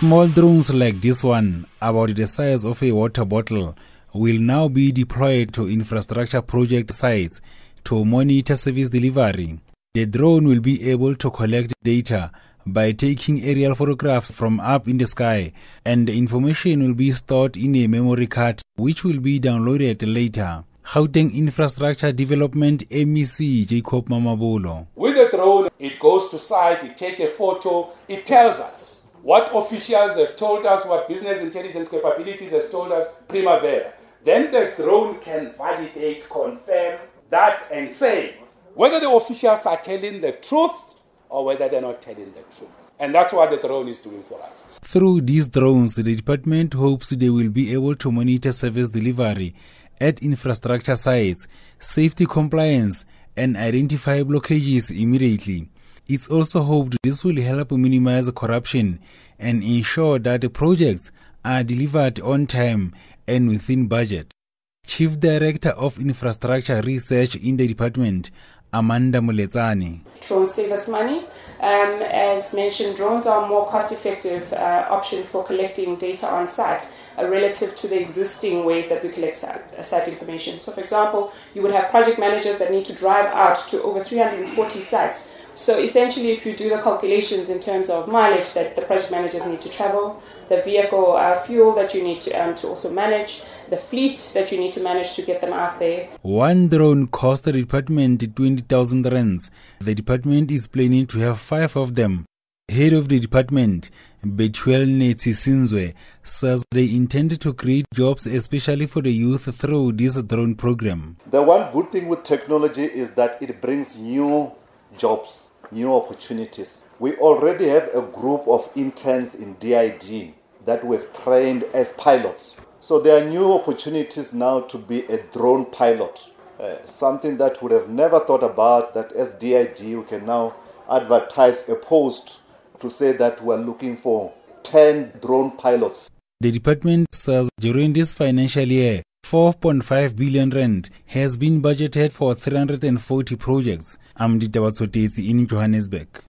Small drones like this one, about the size of a water bottle, will now be deployed to infrastructure project sites to monitor service delivery. The drone will be able to collect data by taking aerial photographs from up in the sky, and the information will be stored in a memory card which will be downloaded later. Gauteng Infrastructure Development MEC Jacob Mamabolo. With the drone, it goes to site, it takes a photo, it tells us what officials have told us, what business intelligence capabilities has told us primavera. Then the drone can validate, confirm that, and say whether the officials are telling the truth or whether they're not telling the truth. And that's what the drone is doing for us. Through these drones, the department hopes they will be able to monitor service delivery at infrastructure sites, safety compliance, and identify blockages immediately. It's also hoped this will help minimize corruption and ensure that projects are delivered on time and within budget. Chief Director of Infrastructure Research in the department, Amanda Muletsani. Drones save us money. Um, as mentioned, drones are a more cost effective uh, option for collecting data on site uh, relative to the existing ways that we collect site, uh, site information. So, for example, you would have project managers that need to drive out to over 340 sites so essentially, if you do the calculations in terms of mileage that the project managers need to travel, the vehicle uh, fuel that you need to, um, to also manage, the fleet that you need to manage to get them out there. One drone cost the department 20,000 rands. The department is planning to have five of them. Head of the department, Bethuel Netshiswinzhe, says they intend to create jobs especially for the youth through this drone program. The one good thing with technology is that it brings new jobs, new opportunities. We already have a group of interns in DID that we've trained as pilots. So there are new opportunities now to be a drone pilot. Uh, something that would have never thought about that as DID we can now advertise a post to say that we're looking for 10 drone pilots. The department says during this financial year, 4.5 billion rand has been budgeted for 340 projects. I'm Ditawatsoteti in Johannesburg.